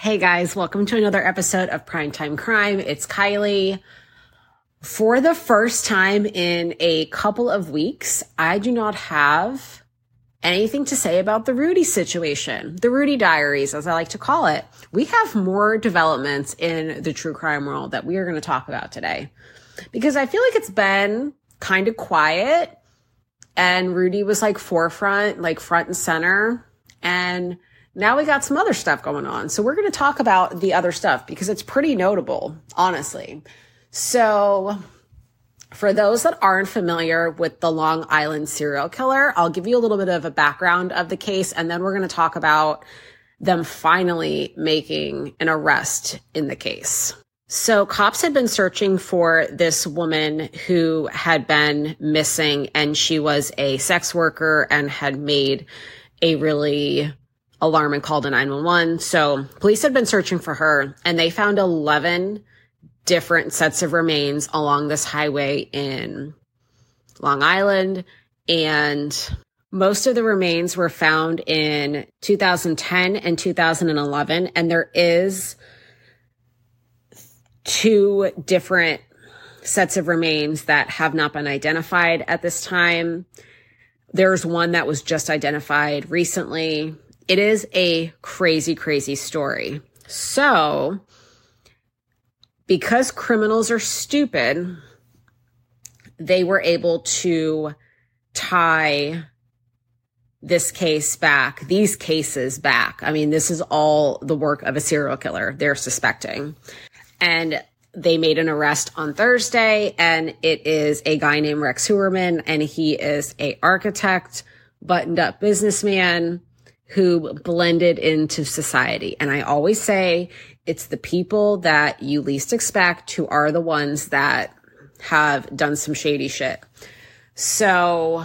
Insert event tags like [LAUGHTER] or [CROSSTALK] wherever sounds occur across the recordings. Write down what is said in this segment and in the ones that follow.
Hey guys, welcome to another episode of PrimeTime Krime. It's Kylie. For the first time in a couple of weeks, I do not have anything to say about the Rudy situation, the Rudy diaries, as I like to call it. We have more developments in the true crime world that we are going to talk about today because I feel like it's been kind of quiet and Rudy was like forefront, like front and center. And now we got some other stuff going on. So we're going to talk about the other stuff because it's pretty notable, honestly. So for those that aren't familiar with the Long Island serial killer, I'll give you a little bit of a background of the case and then we're going to talk about them finally making an arrest in the case. So cops had been searching for this woman who had been missing and she was a sex worker and had made a really alarming called to 911. So police had been searching for her and they found 11 different sets of remains along this highway in Long Island. And most of the remains were found in 2010 and 2011. And there is two different sets of remains that have not been identified at this time. There's one that was just identified recently. It is a crazy, crazy story. So, because criminals are stupid, they were able to tie this case back, these cases back. I mean, this is all the work of a serial killer they're suspecting. And they made an arrest on Thursday and it is a guy named Rex Heuermann and he is a architect, buttoned up businessman who blended into society. And I always say it's the people that you least expect who are the ones that have done some shady shit. So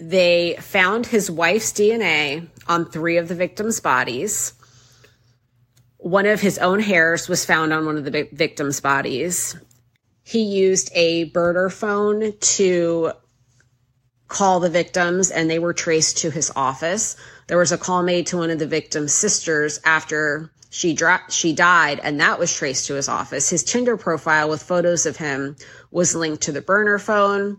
they found his wife's DNA on three of the victims' bodies. One of his own hairs was found on one of the victims' bodies. He used a burner phone to call the victims and they were traced to his office. There was a call made to one of the victim's sisters after she dropped, she died and that was traced to his office. His Tinder profile with photos of him was linked to the burner phone.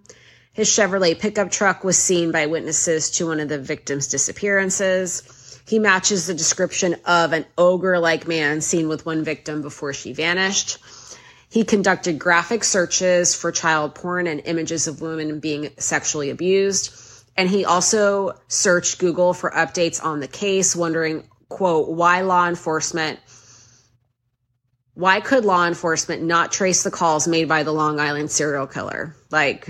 His Chevrolet pickup truck was seen by witnesses to one of the victim's disappearances. He matches the description of an ogre like man seen with one victim before she vanished. He conducted graphic searches for child porn and images of women being sexually abused. And he also searched Google for updates on the case, wondering quote, why law enforcement, why could law enforcement not trace the calls made by the Long Island serial killer? Like,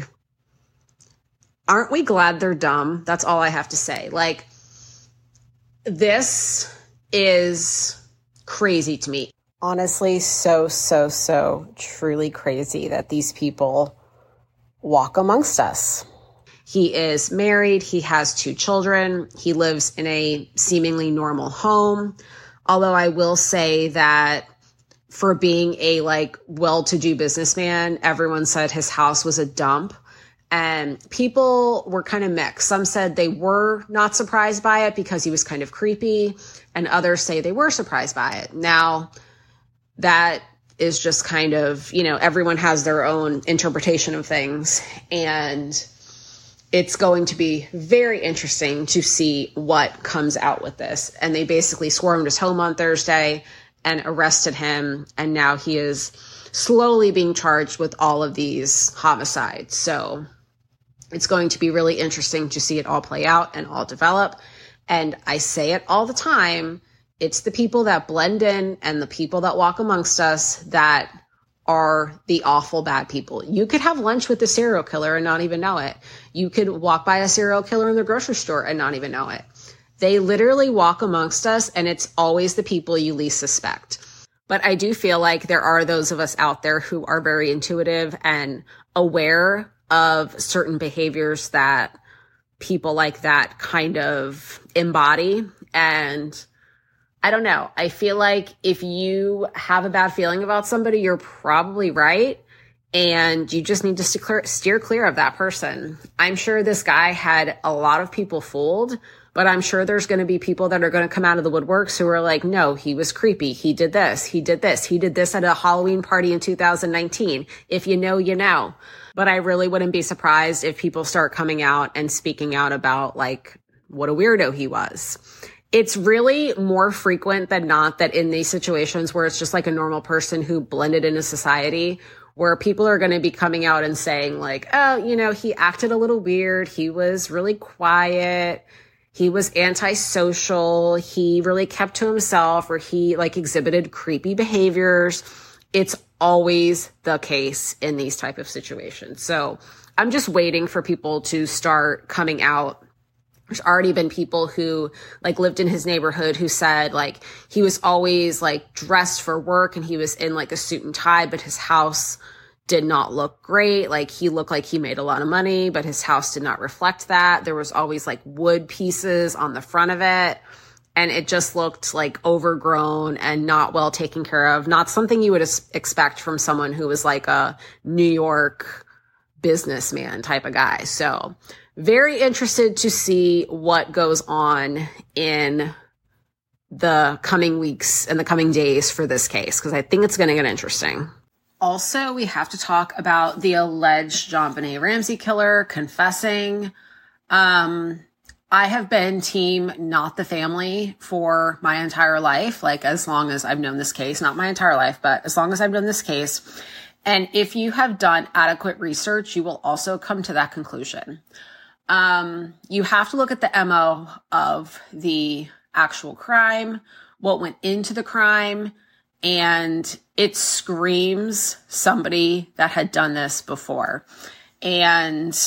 aren't we glad they're dumb? That's all I have to say. Like, this is crazy to me. Honestly, so, so, so truly crazy that these people walk amongst us. He is married. He has two children. He lives in a seemingly normal home. Although I will say that for being a like well-to-do businessman, everyone said his house was a dump. And people were kind of mixed. Some said they were not surprised by it because he was kind of creepy, and others say they were surprised by it. Now, that is just kind of, you know, everyone has their own interpretation of things. And it's going to be very interesting to see what comes out with this. And they basically swarmed his home on Thursday and arrested him. And now he is slowly being charged with all of these homicides. So it's going to be really interesting to see it all play out and all develop. And I say it all the time it's the people that blend in and the people that walk amongst us that are the awful bad people. You could have lunch with a serial killer and not even know it. You could walk by a serial killer in the grocery store and not even know it. They literally walk amongst us and it's always the people you least suspect. But I do feel like there are those of us out there who are very intuitive and aware of certain behaviors that people like that kind of embody. And I don't know. I feel like if you have a bad feeling about somebody, you're probably right. And you just need to steer clear of that person. I'm sure this guy had a lot of people fooled, but I'm sure there's going to be people that are going to come out of the woodworks who are like, no, he was creepy. He did this. He did this. He did this at a Halloween party in 2019. If you know, you know. But I really wouldn't be surprised if people start coming out and speaking out about like what a weirdo he was it's really more frequent than not that in these situations where it's just like a normal person who blended into society, where people are going to be coming out and saying like, oh, you know, he acted a little weird. He was really quiet. He was antisocial. He really kept to himself or he like exhibited creepy behaviors. It's always the case in these type of situations. So I'm just waiting for people to start coming out there's already been people who like lived in his neighborhood who said like he was always like dressed for work and he was in like a suit and tie, but his house did not look great. Like he looked like he made a lot of money, but his house did not reflect that. There was always like wood pieces on the front of it. And it just looked like overgrown and not well taken care of. Not something you would expect from someone who was like a New York businessman type of guy. So very interested to see what goes on in the coming weeks and the coming days for this case because I think it's going to get interesting. Also, we have to talk about the alleged John JonBenét Ramsey killer confessing. Um, I have been team not the family for my entire life, like as long as I've known this case, not my entire life, but as long as I've known this case. And if you have done adequate research, you will also come to that conclusion um, you have to look at the MO of the actual crime, what went into the crime, and it screams somebody that had done this before. And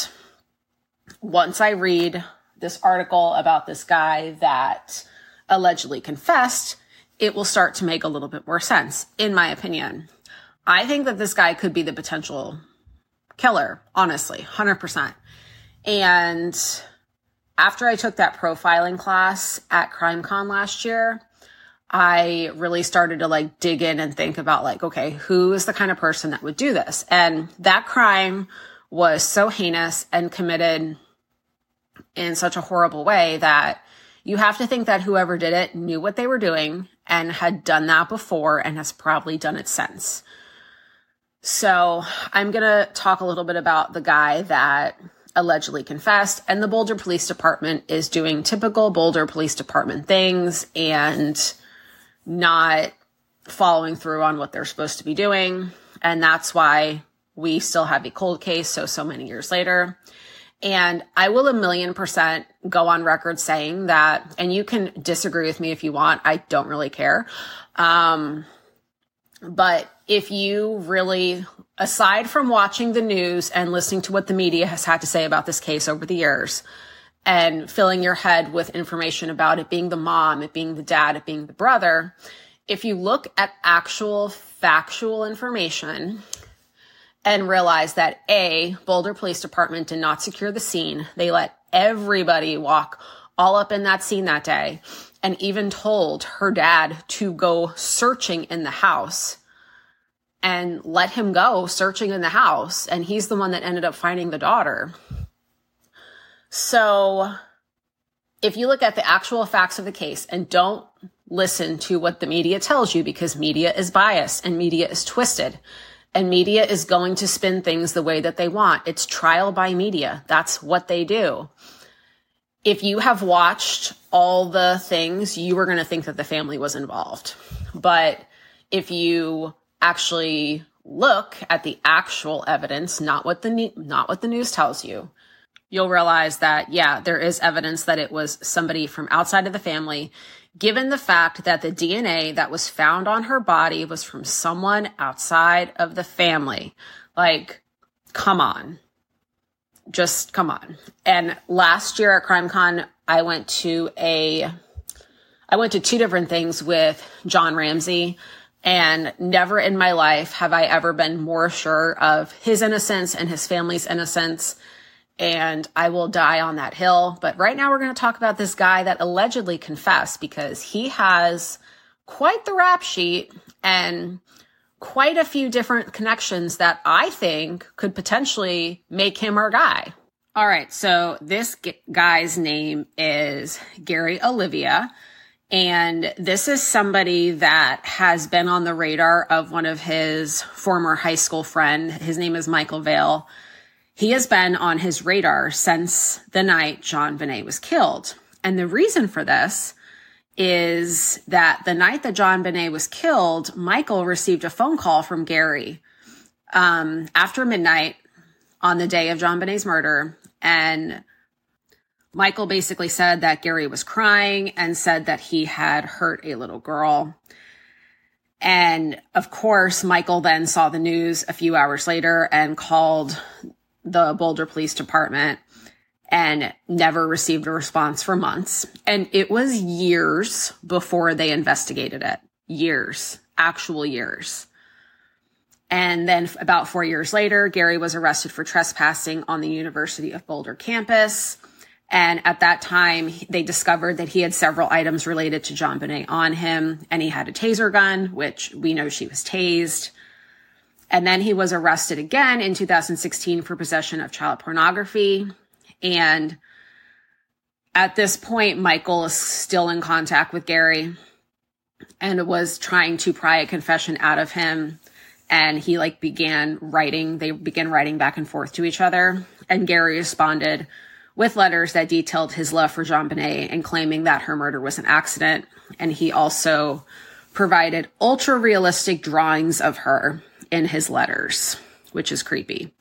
once I read this article about this guy that allegedly confessed, it will start to make a little bit more sense, in my opinion. I think that this guy could be the potential killer, honestly, 100%. And after I took that profiling class at CrimeCon last year, I really started to like dig in and think about like, okay, who is the kind of person that would do this? And that crime was so heinous and committed in such a horrible way that you have to think that whoever did it knew what they were doing and had done that before and has probably done it since. So I'm going to talk a little bit about the guy that allegedly confessed, and the Boulder Police Department is doing typical Boulder Police Department things and not following through on what they're supposed to be doing. And that's why we still have a cold case so, so many years later. And I will a million percent go on record saying that, and you can disagree with me if you want. I don't really care. Um, but if you really aside from watching the news and listening to what the media has had to say about this case over the years and filling your head with information about it being the mom, it being the dad, it being the brother, if you look at actual factual information and realize that A, Boulder Police Department did not secure the scene, they let everybody walk all up in that scene that day and even told her dad to go searching in the house and let him go searching in the house. And he's the one that ended up finding the daughter. So if you look at the actual facts of the case and don't listen to what the media tells you because media is biased and media is twisted and media is going to spin things the way that they want. It's trial by media. That's what they do. If you have watched all the things, you were going to think that the family was involved. But if you actually look at the actual evidence, not what the not what the news tells you, you'll realize that yeah, there is evidence that it was somebody from outside of the family given the fact that the DNA that was found on her body was from someone outside of the family. Like, come on. Just come on. And last year at CrimeCon, I went to a, I went to two different things with John Ramsey. And never in my life have I ever been more sure of his innocence and his family's innocence and I will die on that hill. But right now we're going to talk about this guy that allegedly confessed because he has quite the rap sheet and quite a few different connections that I think could potentially make him our guy. All right. So this guy's name is Gary Oliva. And this is somebody that has been on the radar of one of his former high school friend. His name is Michael Vail. He has been on his radar since the night JonBenét was killed. And the reason for this is that the night that JonBenét was killed, Michael received a phone call from Gary um, after midnight on the day of JonBenét's murder. And Michael basically said that Gary was crying and said that he had hurt a little girl. And of course, Michael then saw the news a few hours later and called the Boulder Police Department and never received a response for months. And it was years before they investigated it. Years, actual years. And then about four years later, Gary was arrested for trespassing on the University of Boulder campus. And at that time, they discovered that he had several items related to JonBenét on him. And he had a taser gun, which we know she was tased. And then he was arrested again in 2016 for possession of child pornography. And at this point, Michael is still in contact with Gary and was trying to pry a confession out of him. And he like began writing, they began writing back and forth to each other. And Gary responded with letters that detailed his love for JonBenét and claiming that her murder was an accident. And he also provided ultra realistic drawings of her in his letters, which is creepy.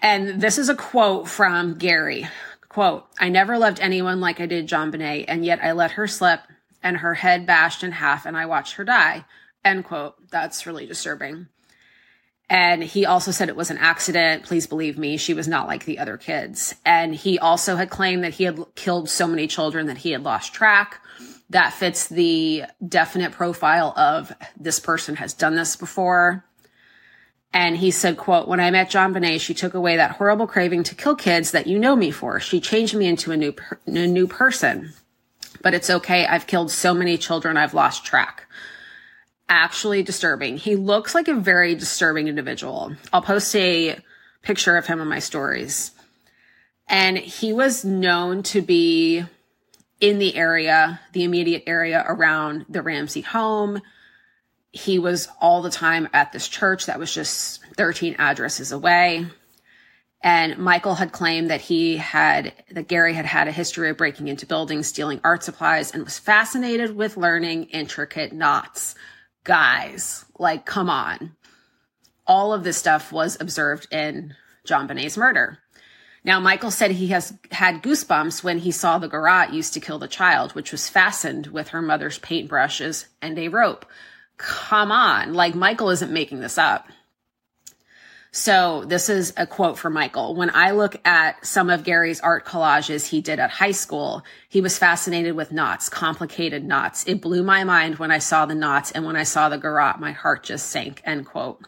And this is a quote from Gary. Quote, I never loved anyone like I did JonBenét, and yet I let her slip and her head bashed in half and I watched her die. End quote. That's really disturbing. And he also said it was an accident. Please believe me, she was not like the other kids. And he also had claimed that he had killed so many children that he had lost track that fits the definite profile of this person has done this before. And he said, quote, when I met JonBenét, she took away that horrible craving to kill kids that you know me for. She changed me into a new, per- a new person. But it's okay. I've killed so many children. I've lost track. Actually disturbing. He looks like a very disturbing individual. I'll post a picture of him in my stories. And he was known to be in the area, the immediate area around the Ramsey home. He was all the time at this church that was just 13 addresses away. And Michael had claimed that he had, that Gary had had a history of breaking into buildings, stealing art supplies, and was fascinated with learning intricate knots. Guys, like, come on. All of this stuff was observed in JonBenét's murder. Now, Michael said he has had goosebumps when he saw the garrote used to kill the child, which was fastened with her mother's paintbrushes and a rope. Come on. Like, Michael isn't making this up. So this is a quote from Michael. When I look at some of Gary's art collages he did at high school, he was fascinated with knots, complicated knots. It blew my mind when I saw the knots and when I saw the garrote, my heart just sank, end quote.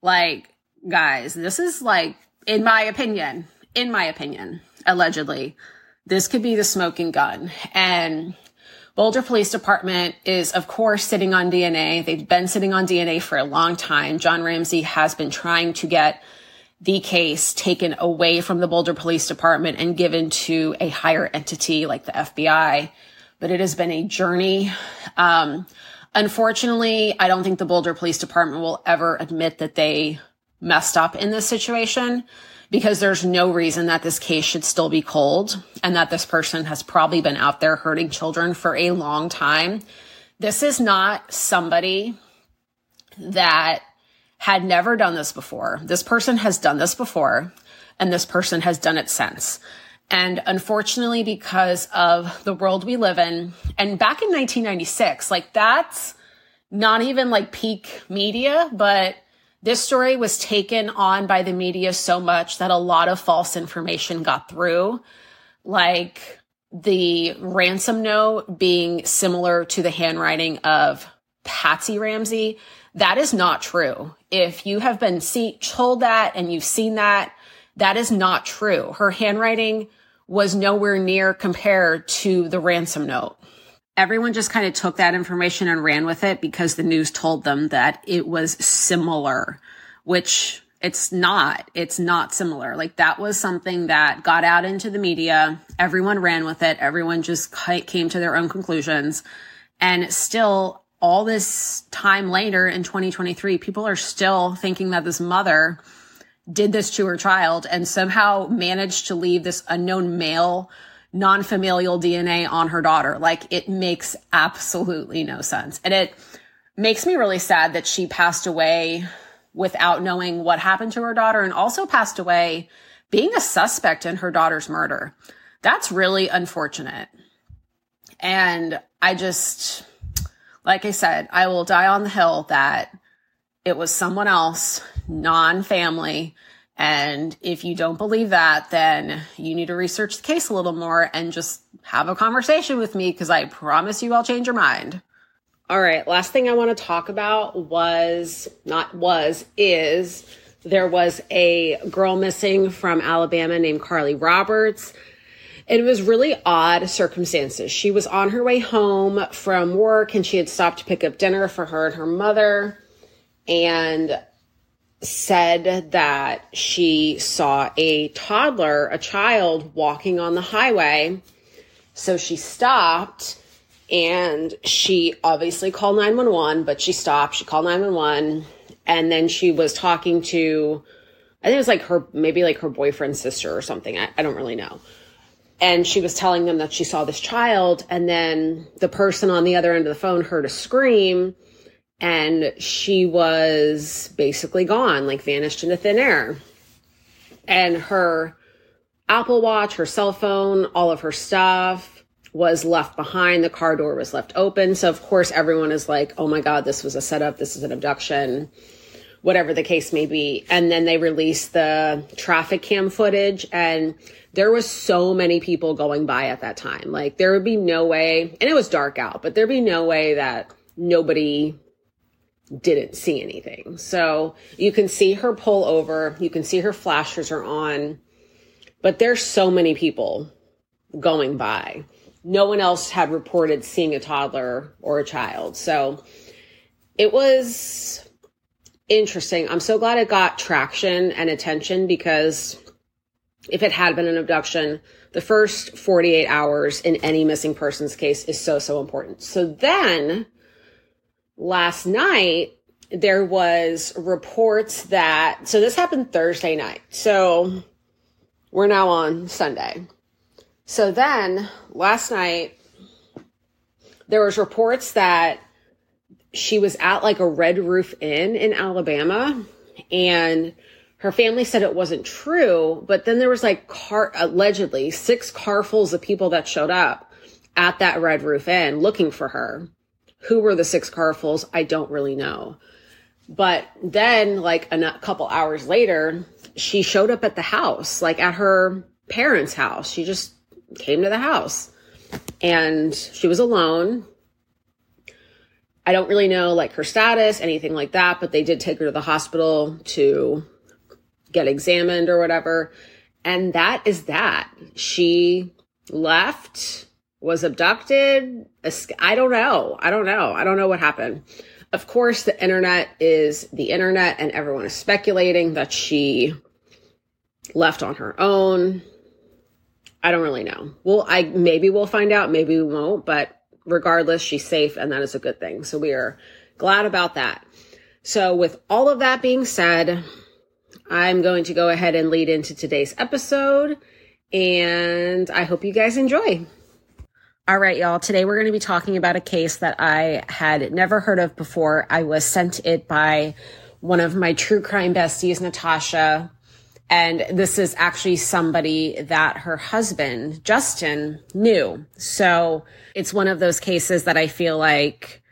Like, guys, this is like, in my opinion, in my opinion, allegedly, this could be the smoking gun. And Boulder Police Department is, of course, sitting on DNA. They've been sitting on DNA for a long time. John Ramsey has been trying to get the case taken away from the Boulder Police Department and given to a higher entity like the FBI but it has been a journey. Um, unfortunately, I don't think the Boulder Police Department will ever admit that they messed up in this situation because there's no reason that this case should still be cold and that this person has probably been out there hurting children for a long time. This is not somebody that had never done this before. This person has done this before and this person has done it since. And unfortunately, because of the world we live in, and back in 1996, like that's not even like peak media, but this story was taken on by the media so much that a lot of false information got through. Like the ransom note being similar to the handwriting of Patsy Ramsey. That is not true. If you have been see- told that and you've seen that, that is not true. Her handwriting was nowhere near compared to the ransom note. Everyone just kind of took that information and ran with it because the news told them that it was similar, which it's not. It's not similar. Like that was something that got out into the media. Everyone ran with it. Everyone just came to their own conclusions. And still, all this time later in 2023, people are still thinking that this mother did this to her child and somehow managed to leave this unknown male non-familial DNA on her daughter. Like it makes absolutely no sense. And it makes me really sad that she passed away without knowing what happened to her daughter and also passed away being a suspect in her daughter's murder. That's really unfortunate. And I just, like I said, I will die on the hill that it was someone else, non family. And if you don't believe that, then you need to research the case a little more and just have a conversation with me because I promise you I'll change your mind. All right, last thing I want to talk about was not was is there was a girl missing from Alabama named Carly Roberts. It was really odd circumstances. She was on her way home from work and she had stopped to pick up dinner for her and her mother and said that she saw a toddler, a child walking on the highway. So she stopped and she obviously called 911, but she stopped. She called 911 and then she was talking to, I think it was like her, maybe like her boyfriend's sister or something. I, I don't really know and she was telling them that she saw this child and then the person on the other end of the phone heard a scream and she was basically gone like vanished into thin air. And her apple watch her cell phone all of her stuff was left behind. The car door was left open. So of course everyone is like oh my god this was a setup. This is an abduction. Whatever the case may be. And then they released the traffic cam footage. And there was so many people going by at that time. Like there would be no way, and it was dark out, but there'd be no way that nobody didn't see anything. So you can see her pull over, you can see her flashers are on, but there's so many people going by. No one else had reported seeing a toddler or a child. So it was interesting. I'm so glad it got traction and attention because if it had been an abduction, the first 48 hours in any missing persons case is so, so important. So then last night, there was reports that, so this happened Thursday night. So we're now on Sunday. So then last night, there was reports that she was at like a Red Roof Inn in Alabama and her family said it wasn't true, but then there was like car, allegedly six carfuls of people that showed up at that Red Roof Inn looking for her. Who were the six carfuls? I don't really know. But then, like a couple hours later, she showed up at the house, like at her parents' house. She just came to the house and she was alone. I don't really know like her status, anything like that, but they did take her to the hospital to get examined or whatever. And that is that. She left, was abducted. I don't know. I don't know. I don't know what happened. Of course, the internet is the internet, and everyone is speculating that she left on her own. I don't really know. Well, I maybe we'll find out, maybe we won't, but regardless, she's safe and that is a good thing. So we are glad about that. So with all of that being said, I'm going to go ahead and lead into today's episode and I hope you guys enjoy. All right, y'all. Today we're going to be talking about a case that I had never heard of before. I was sent it by one of my true crime besties, Natasha. And this is actually somebody that her husband, Justin, knew. So it's one of those cases that I feel like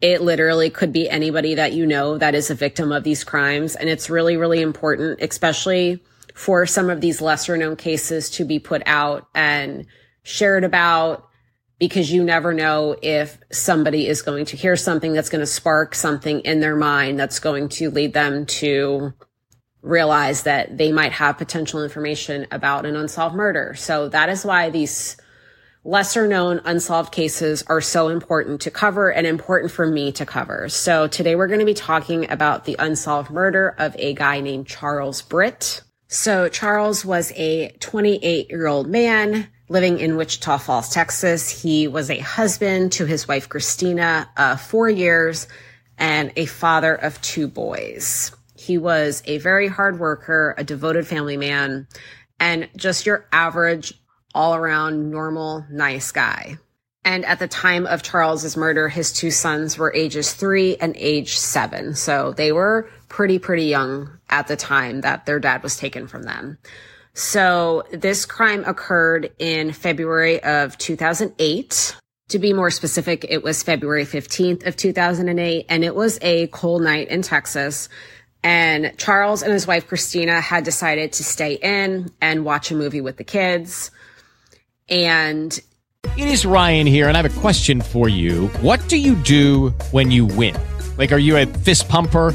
it literally could be anybody that you know that is a victim of these crimes. And it's really, really important, especially for some of these lesser known cases to be put out and shared about because you never know if somebody is going to hear something that's going to spark something in their mind that's going to lead them to realize that they might have potential information about an unsolved murder. So that is why these lesser known unsolved cases are so important to cover and important for me to cover. So today we're going to be talking about the unsolved murder of a guy named Charles Britt. So Charles was a 28 year old man living in Wichita Falls, Texas. He was a husband to his wife, Christina, uh, four years and a father of two boys. He was a very hard worker, a devoted family man, and just your average all around normal, nice guy. And at the time of Charles's murder, his two sons were ages three and age seven. So they were pretty, pretty young at the time that their dad was taken from them. So this crime occurred in February of 2008. To be more specific, it was February 15th of 2008 and it was a cold night in Texas. And Charles and his wife Christina had decided to stay in and watch a movie with the kids. And It is Ryan here, and I have a question for you. What do you do when you win? Like, are you a fist pumper?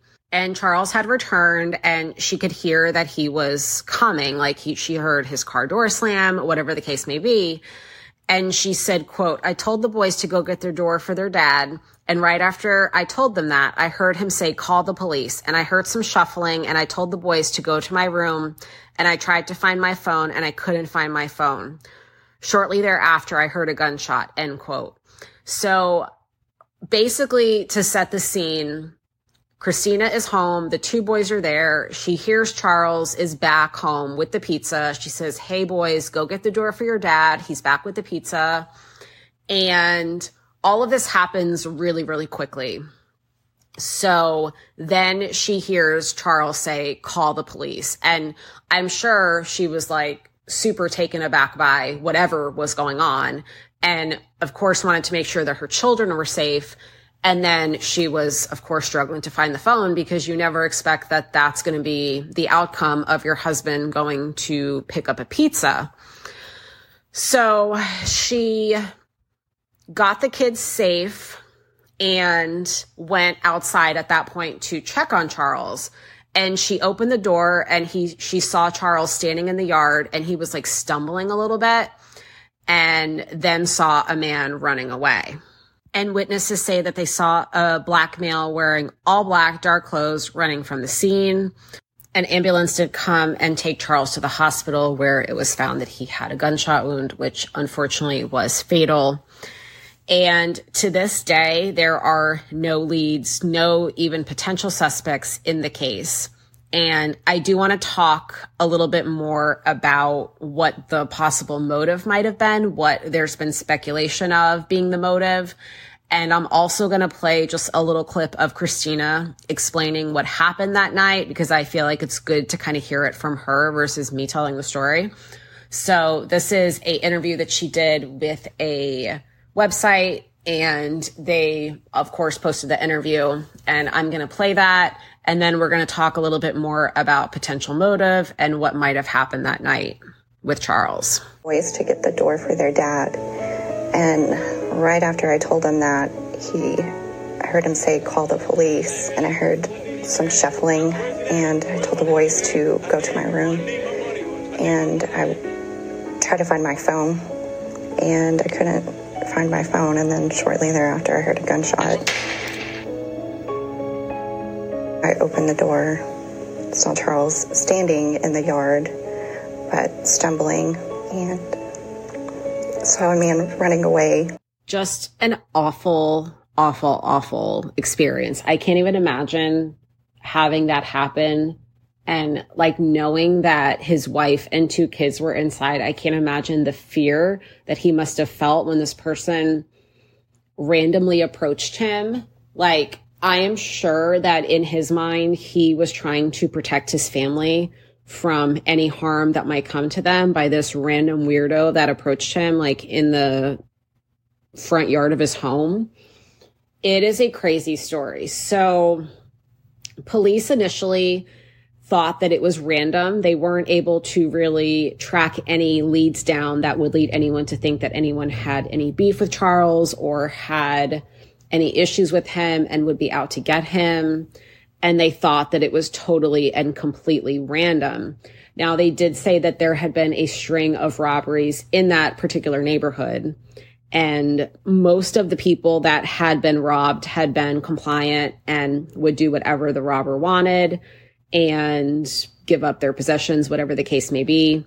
And Charles had returned and she could hear that he was coming. Like he, she heard his car door slam, whatever the case may be. And she said, quote, I told the boys to go get their door for their dad. And right after I told them that, I heard him say, call the police. And I heard some shuffling and I told the boys to go to my room and I tried to find my phone and I couldn't find my phone. Shortly thereafter, I heard a gunshot, end quote. So basically to set the scene, Christina is home. The two boys are there. She hears Charles is back home with the pizza. She says, Hey boys, go get the door for your dad. He's back with the pizza. And all of this happens really, really quickly. So then she hears Charles say, call the police. And I'm sure she was like super taken aback by whatever was going on. And of course wanted to make sure that her children were safe. And then she was, of course, struggling to find the phone because you never expect that that's going to be the outcome of your husband going to pick up a pizza. So she got the kids safe and went outside at that point to check on Charles. And she opened the door and he, she saw Charles standing in the yard and he was like stumbling a little bit and then saw a man running away. And witnesses say that they saw a black male wearing all black, dark clothes running from the scene. An ambulance did come and take Charles to the hospital where it was found that he had a gunshot wound, which unfortunately was fatal. And to this day, there are no leads, no even potential suspects in the case. And I do want to talk a little bit more about what the possible motive might have been, what there's been speculation of being the motive. And I'm also going to play just a little clip of Christina explaining what happened that night because I feel like it's good to kind of hear it from her versus me telling the story. So this is a interview that she did with a website and they of course posted the interview and I'm going to play that and then we're going to talk a little bit more about potential motive and what might have happened that night. with Charles. Ways to get the door for their dad. And right after I told him that, he I heard him say, call the police. And I heard some shuffling. And I told the boys to go to my room. And I tried to find my phone. And I couldn't find my phone. And then shortly thereafter, I heard a gunshot. I opened the door, saw Charles standing in the yard, but stumbling, and saw a man running away. Just an awful, awful, awful experience. I can't even imagine having that happen and like knowing that his wife and two kids were inside. I can't imagine the fear that he must have felt when this person randomly approached him. Like, I am sure that in his mind, he was trying to protect his family from any harm that might come to them by this random weirdo that approached him, like in the front yard of his home. It is a crazy story. So, police initially thought that it was random. They weren't able to really track any leads down that would lead anyone to think that anyone had any beef with Charles or had any issues with him and would be out to get him. And they thought that it was totally and completely random. Now, they did say that there had been a string of robberies in that particular neighborhood. And most of the people that had been robbed had been compliant and would do whatever the robber wanted and give up their possessions, whatever the case may be.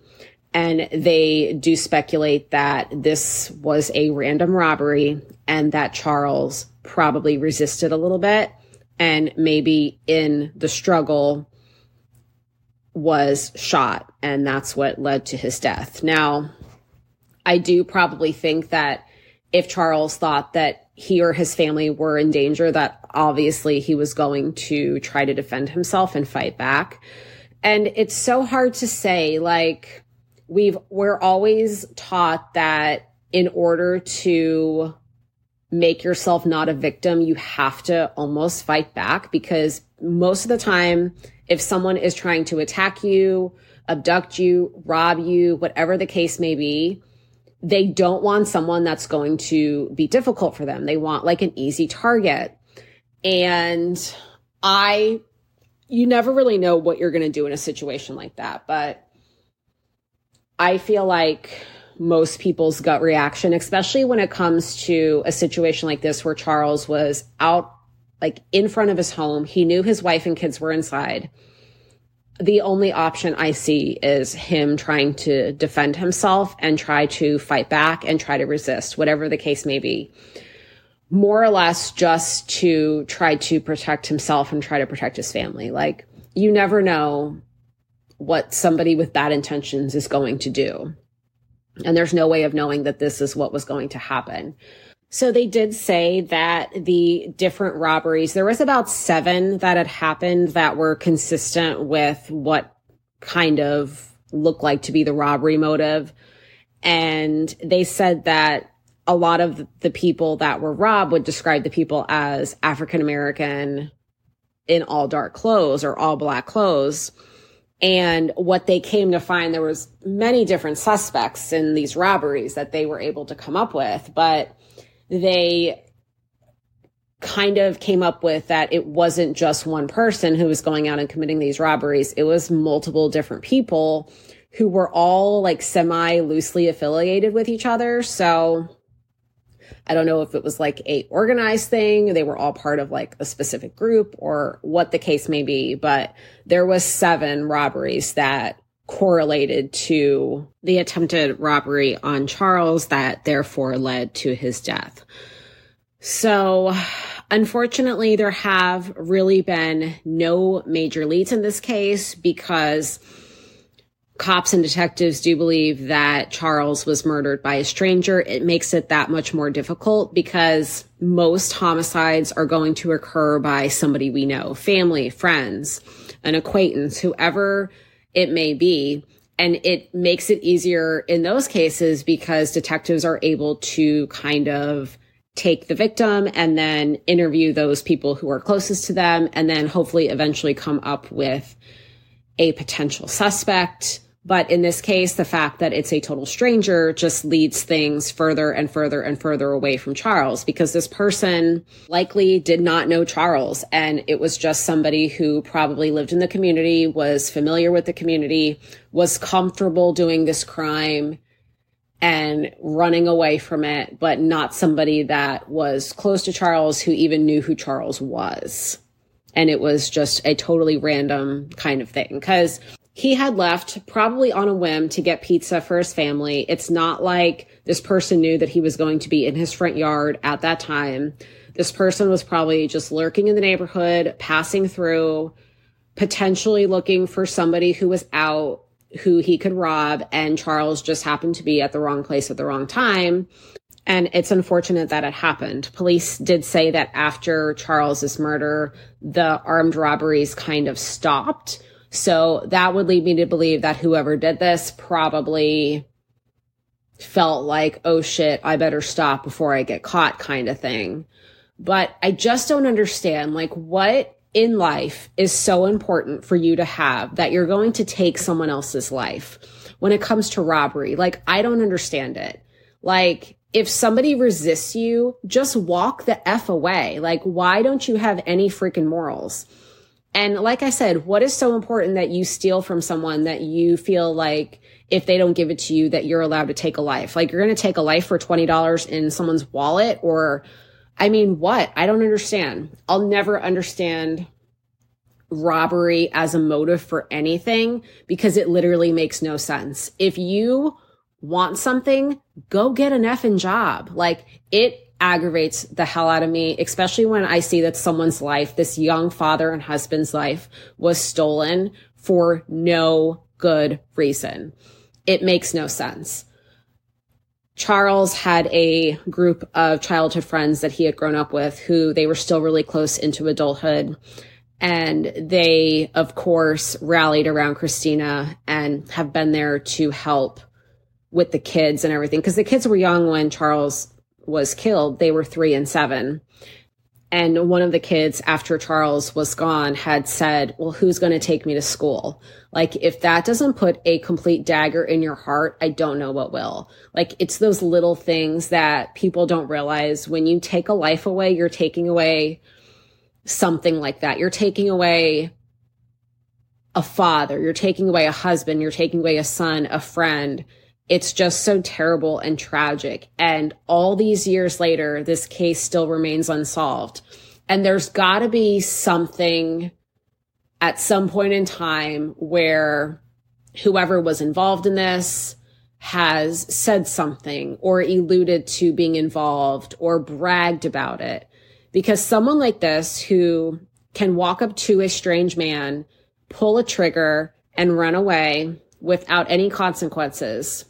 And they do speculate that this was a random robbery and that Charles probably resisted a little bit and maybe in the struggle was shot and that's what led to his death. Now, I do probably think that if Charles thought that he or his family were in danger, that obviously he was going to try to defend himself and fight back. And it's so hard to say, like, we've, we're always taught that in order to make yourself not a victim, you have to almost fight back because most of the time, if someone is trying to attack you, abduct you, rob you, whatever the case may be, they don't want someone that's going to be difficult for them. They want like an easy target. And I, you never really know what you're going to do in a situation like that. But I feel like most people's gut reaction, especially when it comes to a situation like this where Charles was out like in front of his home. He knew his wife and kids were inside. The only option I see is him trying to defend himself and try to fight back and try to resist, whatever the case may be. More or less just to try to protect himself and try to protect his family. Like, you never know what somebody with bad intentions is going to do. And there's no way of knowing that this is what was going to happen. So they did say that the different robberies, there was about seven that had happened that were consistent with what kind of looked like to be the robbery motive. And they said that a lot of the people that were robbed would describe the people as African American in all dark clothes or all black clothes. And what they came to find, there was many different suspects in these robberies that they were able to come up with, but they kind of came up with that it wasn't just one person who was going out and committing these robberies. It was multiple different people who were all like semi loosely affiliated with each other. So I don't know if it was like a organized thing. They were all part of like a specific group or what the case may be, but there was seven robberies that correlated to the attempted robbery on Charles that therefore led to his death. So unfortunately, there have really been no major leads in this case because cops and detectives do believe that Charles was murdered by a stranger, it makes it that much more difficult because most homicides are going to occur by somebody we know, family, friends, an acquaintance, whoever it may be. And it makes it easier in those cases because detectives are able to kind of take the victim and then interview those people who are closest to them and then hopefully eventually come up with a potential suspect But in this case, the fact that it's a total stranger just leads things further and further and further away from Charles because this person likely did not know Charles. And it was just somebody who probably lived in the community, was familiar with the community, was comfortable doing this crime and running away from it, but not somebody that was close to Charles who even knew who Charles was. And it was just a totally random kind of thing. Cause he had left probably on a whim to get pizza for his family. It's not like this person knew that he was going to be in his front yard at that time. This person was probably just lurking in the neighborhood, passing through, potentially looking for somebody who was out who he could rob. And Charles just happened to be at the wrong place at the wrong time. And it's unfortunate that it happened. Police did say that after Charles's murder, the armed robberies kind of stopped so that would lead me to believe that whoever did this probably felt like, oh shit, I better stop before I get caught kind of thing. But I just don't understand like what in life is so important for you to have that you're going to take someone else's life when it comes to robbery. Like I don't understand it. Like if somebody resists you, just walk the F away. Like why don't you have any freaking morals? And like I said, what is so important that you steal from someone that you feel like if they don't give it to you, that you're allowed to take a life? Like you're going to take a life for $20 in someone's wallet or, I mean, what? I don't understand. I'll never understand robbery as a motive for anything because it literally makes no sense. If you want something, go get an effing job. Like it aggravates the hell out of me, especially when I see that someone's life, this young father and husband's life was stolen for no good reason. It makes no sense. Charles had a group of childhood friends that he had grown up with who they were still really close into adulthood. And they, of course, rallied around Christina and have been there to help with the kids and everything. Cause the kids were young when Charles was killed, they were three and seven. And one of the kids, after Charles was gone, had said, Well, who's going to take me to school? Like, if that doesn't put a complete dagger in your heart, I don't know what will. Like, it's those little things that people don't realize. When you take a life away, you're taking away something like that. You're taking away a father, you're taking away a husband, you're taking away a son, a friend it's just so terrible and tragic. And all these years later, this case still remains unsolved. And there's got to be something at some point in time where whoever was involved in this has said something or alluded to being involved or bragged about it. Because someone like this who can walk up to a strange man, pull a trigger, and run away without any consequences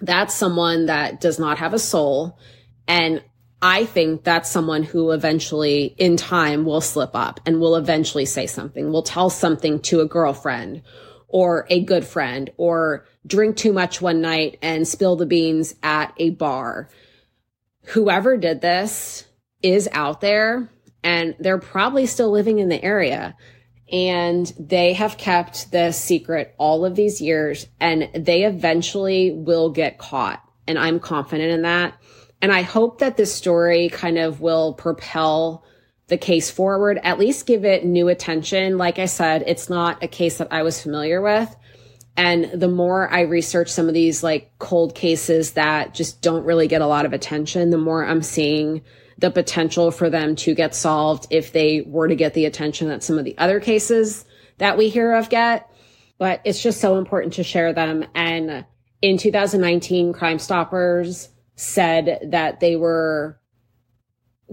that's someone that does not have a soul. And I think that's someone who eventually in time will slip up and will eventually say something, will tell something to a girlfriend or a good friend or drink too much one night and spill the beans at a bar. Whoever did this is out there and they're probably still living in the area and they have kept the secret all of these years and they eventually will get caught. And I'm confident in that. And I hope that this story kind of will propel the case forward, at least give it new attention. Like I said, it's not a case that I was familiar with. And the more I research some of these like cold cases that just don't really get a lot of attention, the more I'm seeing the potential for them to get solved if they were to get the attention that some of the other cases that we hear of get. But it's just so important to share them. And in 2019, Crime Stoppers said that they were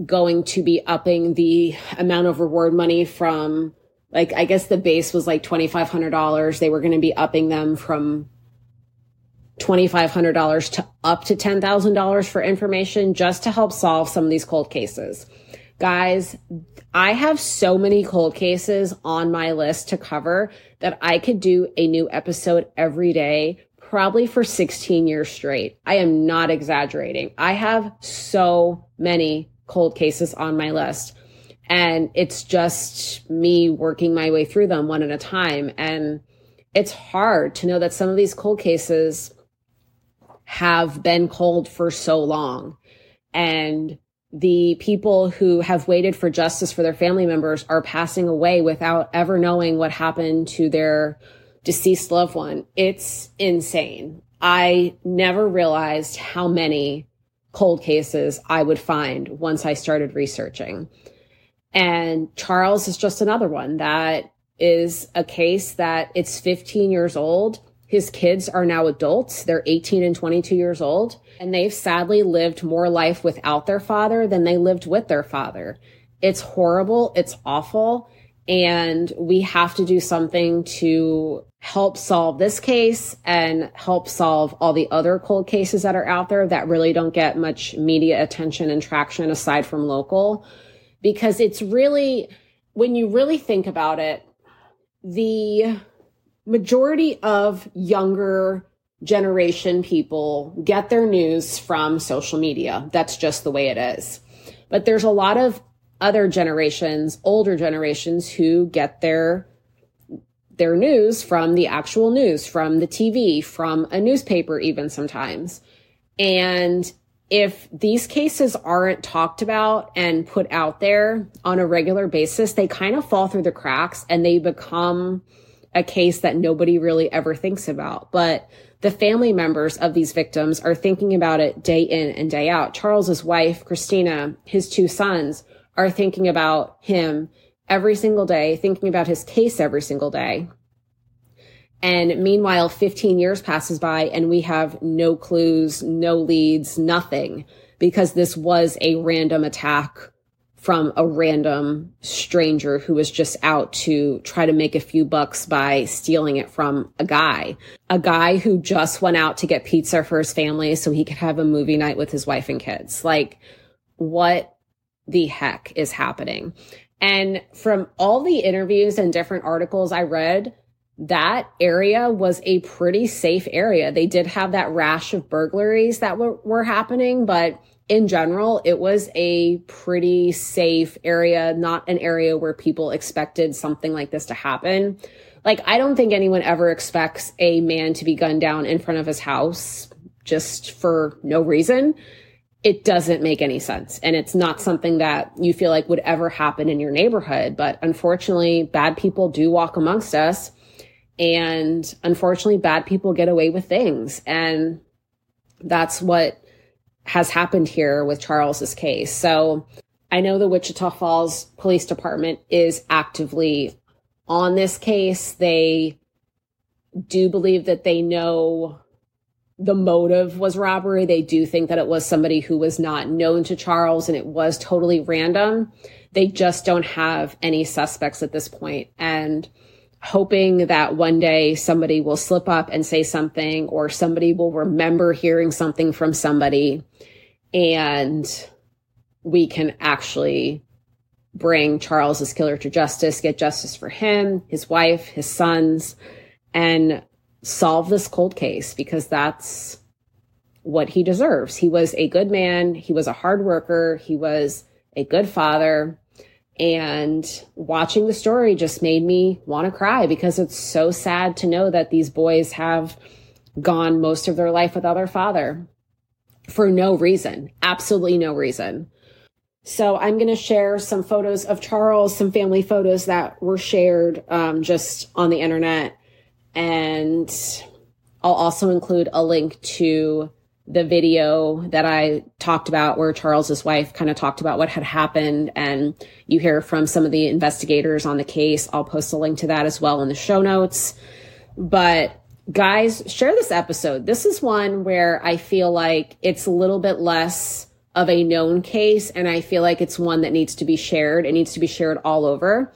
going to be upping the amount of reward money from like I guess the base was like $2500 they were going to be upping them from $2,500 to up to $10,000 for information just to help solve some of these cold cases. Guys, I have so many cold cases on my list to cover that I could do a new episode every day, probably for 16 years straight. I am not exaggerating. I have so many cold cases on my list and it's just me working my way through them one at a time. And it's hard to know that some of these cold cases have been cold for so long. And the people who have waited for justice for their family members are passing away without ever knowing what happened to their deceased loved one. It's insane. I never realized how many cold cases I would find once I started researching. And Charles is just another one that is a case that it's 15 years old. His kids are now adults. They're 18 and 22 years old. And they've sadly lived more life without their father than they lived with their father. It's horrible. It's awful. And we have to do something to help solve this case and help solve all the other cold cases that are out there that really don't get much media attention and traction aside from local. Because it's really, when you really think about it, the majority of younger generation people get their news from social media. That's just the way it is. But there's a lot of other generations, older generations who get their their news from the actual news, from the TV, from a newspaper even sometimes. And if these cases aren't talked about and put out there on a regular basis, they kind of fall through the cracks and they become a case that nobody really ever thinks about. But the family members of these victims are thinking about it day in and day out. Charles's wife, Christina, his two sons, are thinking about him every single day, thinking about his case every single day. And meanwhile, 15 years passes by and we have no clues, no leads, nothing because this was a random attack from a random stranger who was just out to try to make a few bucks by stealing it from a guy, a guy who just went out to get pizza for his family so he could have a movie night with his wife and kids. Like, what the heck is happening. And from all the interviews and different articles I read, that area was a pretty safe area. They did have that rash of burglaries that were, were happening, but in general, it was a pretty safe area, not an area where people expected something like this to happen. Like, I don't think anyone ever expects a man to be gunned down in front of his house just for no reason it doesn't make any sense. And it's not something that you feel like would ever happen in your neighborhood. But unfortunately, bad people do walk amongst us. And unfortunately, bad people get away with things. And that's what has happened here with Charles's case. So I know the Wichita Falls Police Department is actively on this case. They do believe that they know the motive was robbery. They do think that it was somebody who was not known to Charles and it was totally random. They just don't have any suspects at this point and hoping that one day somebody will slip up and say something or somebody will remember hearing something from somebody and we can actually bring Charles's killer to justice, get justice for him, his wife, his sons, and solve this cold case because that's what he deserves. He was a good man. He was a hard worker. He was a good father. And watching the story just made me want to cry because it's so sad to know that these boys have gone most of their life without their father for no reason, absolutely no reason. So I'm going to share some photos of Charles, some family photos that were shared um, just on the internet and I'll also include a link to the video that I talked about where Charles's wife kind of talked about what had happened and you hear from some of the investigators on the case. I'll post a link to that as well in the show notes. But guys, share this episode. This is one where I feel like it's a little bit less of a known case and I feel like it's one that needs to be shared. It needs to be shared all over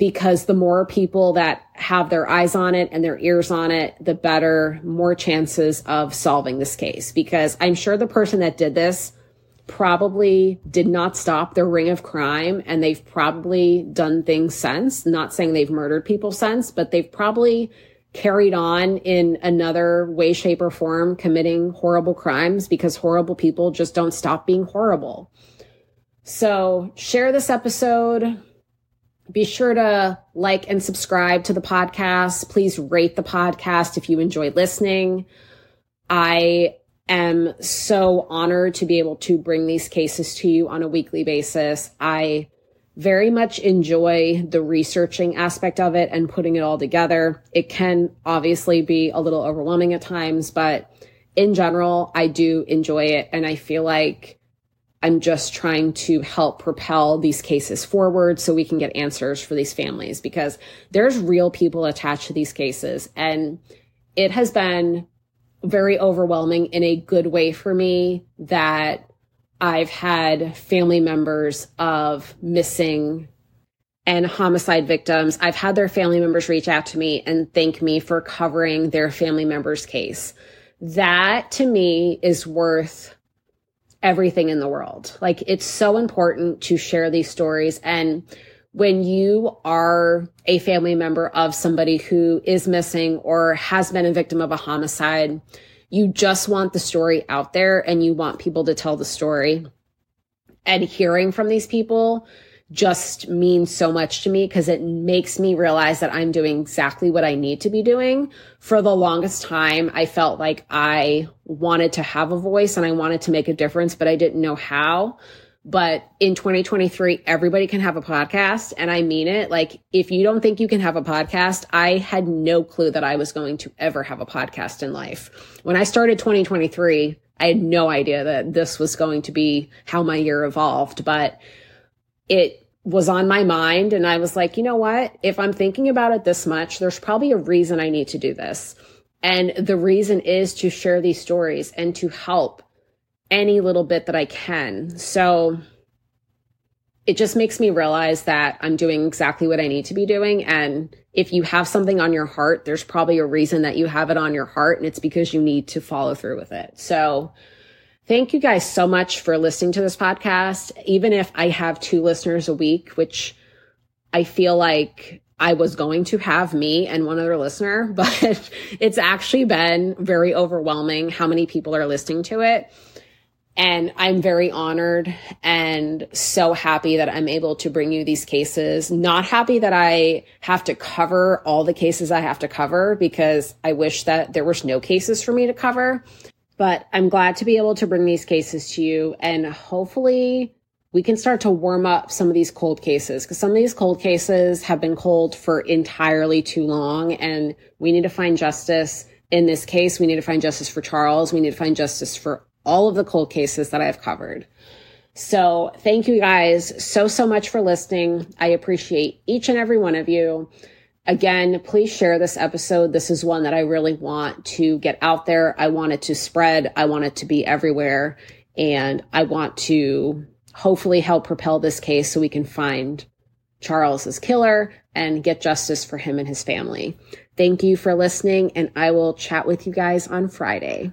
because the more people that have their eyes on it and their ears on it, the better, more chances of solving this case. Because I'm sure the person that did this probably did not stop their ring of crime and they've probably done things since. Not saying they've murdered people since, but they've probably carried on in another way, shape, or form committing horrible crimes because horrible people just don't stop being horrible. So share this episode be sure to like and subscribe to the podcast. Please rate the podcast if you enjoy listening. I am so honored to be able to bring these cases to you on a weekly basis. I very much enjoy the researching aspect of it and putting it all together. It can obviously be a little overwhelming at times, but in general, I do enjoy it. And I feel like I'm just trying to help propel these cases forward so we can get answers for these families because there's real people attached to these cases. And it has been very overwhelming in a good way for me that I've had family members of missing and homicide victims. I've had their family members reach out to me and thank me for covering their family member's case. That to me is worth everything in the world. Like it's so important to share these stories. And when you are a family member of somebody who is missing or has been a victim of a homicide, you just want the story out there and you want people to tell the story. And hearing from these people just means so much to me because it makes me realize that I'm doing exactly what I need to be doing. For the longest time, I felt like I wanted to have a voice and I wanted to make a difference, but I didn't know how. But in 2023, everybody can have a podcast. And I mean it. Like, if you don't think you can have a podcast, I had no clue that I was going to ever have a podcast in life. When I started 2023, I had no idea that this was going to be how my year evolved, but it was on my mind. And I was like, you know what? If I'm thinking about it this much, there's probably a reason I need to do this. And the reason is to share these stories and to help any little bit that I can. So it just makes me realize that I'm doing exactly what I need to be doing. And if you have something on your heart, there's probably a reason that you have it on your heart, and it's because you need to follow through with it. So thank you guys so much for listening to this podcast. Even if I have two listeners a week, which I feel like I was going to have me and one other listener, [LAUGHS] but it's actually been very overwhelming how many people are listening to it. And I'm very honored and so happy that I'm able to bring you these cases. Not happy that I have to cover all the cases I have to cover because I wish that there was no cases for me to cover. But I'm glad to be able to bring these cases to you and hopefully we can start to warm up some of these cold cases because some of these cold cases have been cold for entirely too long and we need to find justice in this case. We need to find justice for Charles. We need to find justice for all of the cold cases that I've covered. So thank you guys so, so much for listening. I appreciate each and every one of you. Again, please share this episode. This is one that I really want to get out there. I want it to spread. I want it to be everywhere. And I want to hopefully help propel this case so we can find Charles's killer and get justice for him and his family. Thank you for listening, and I will chat with you guys on Friday.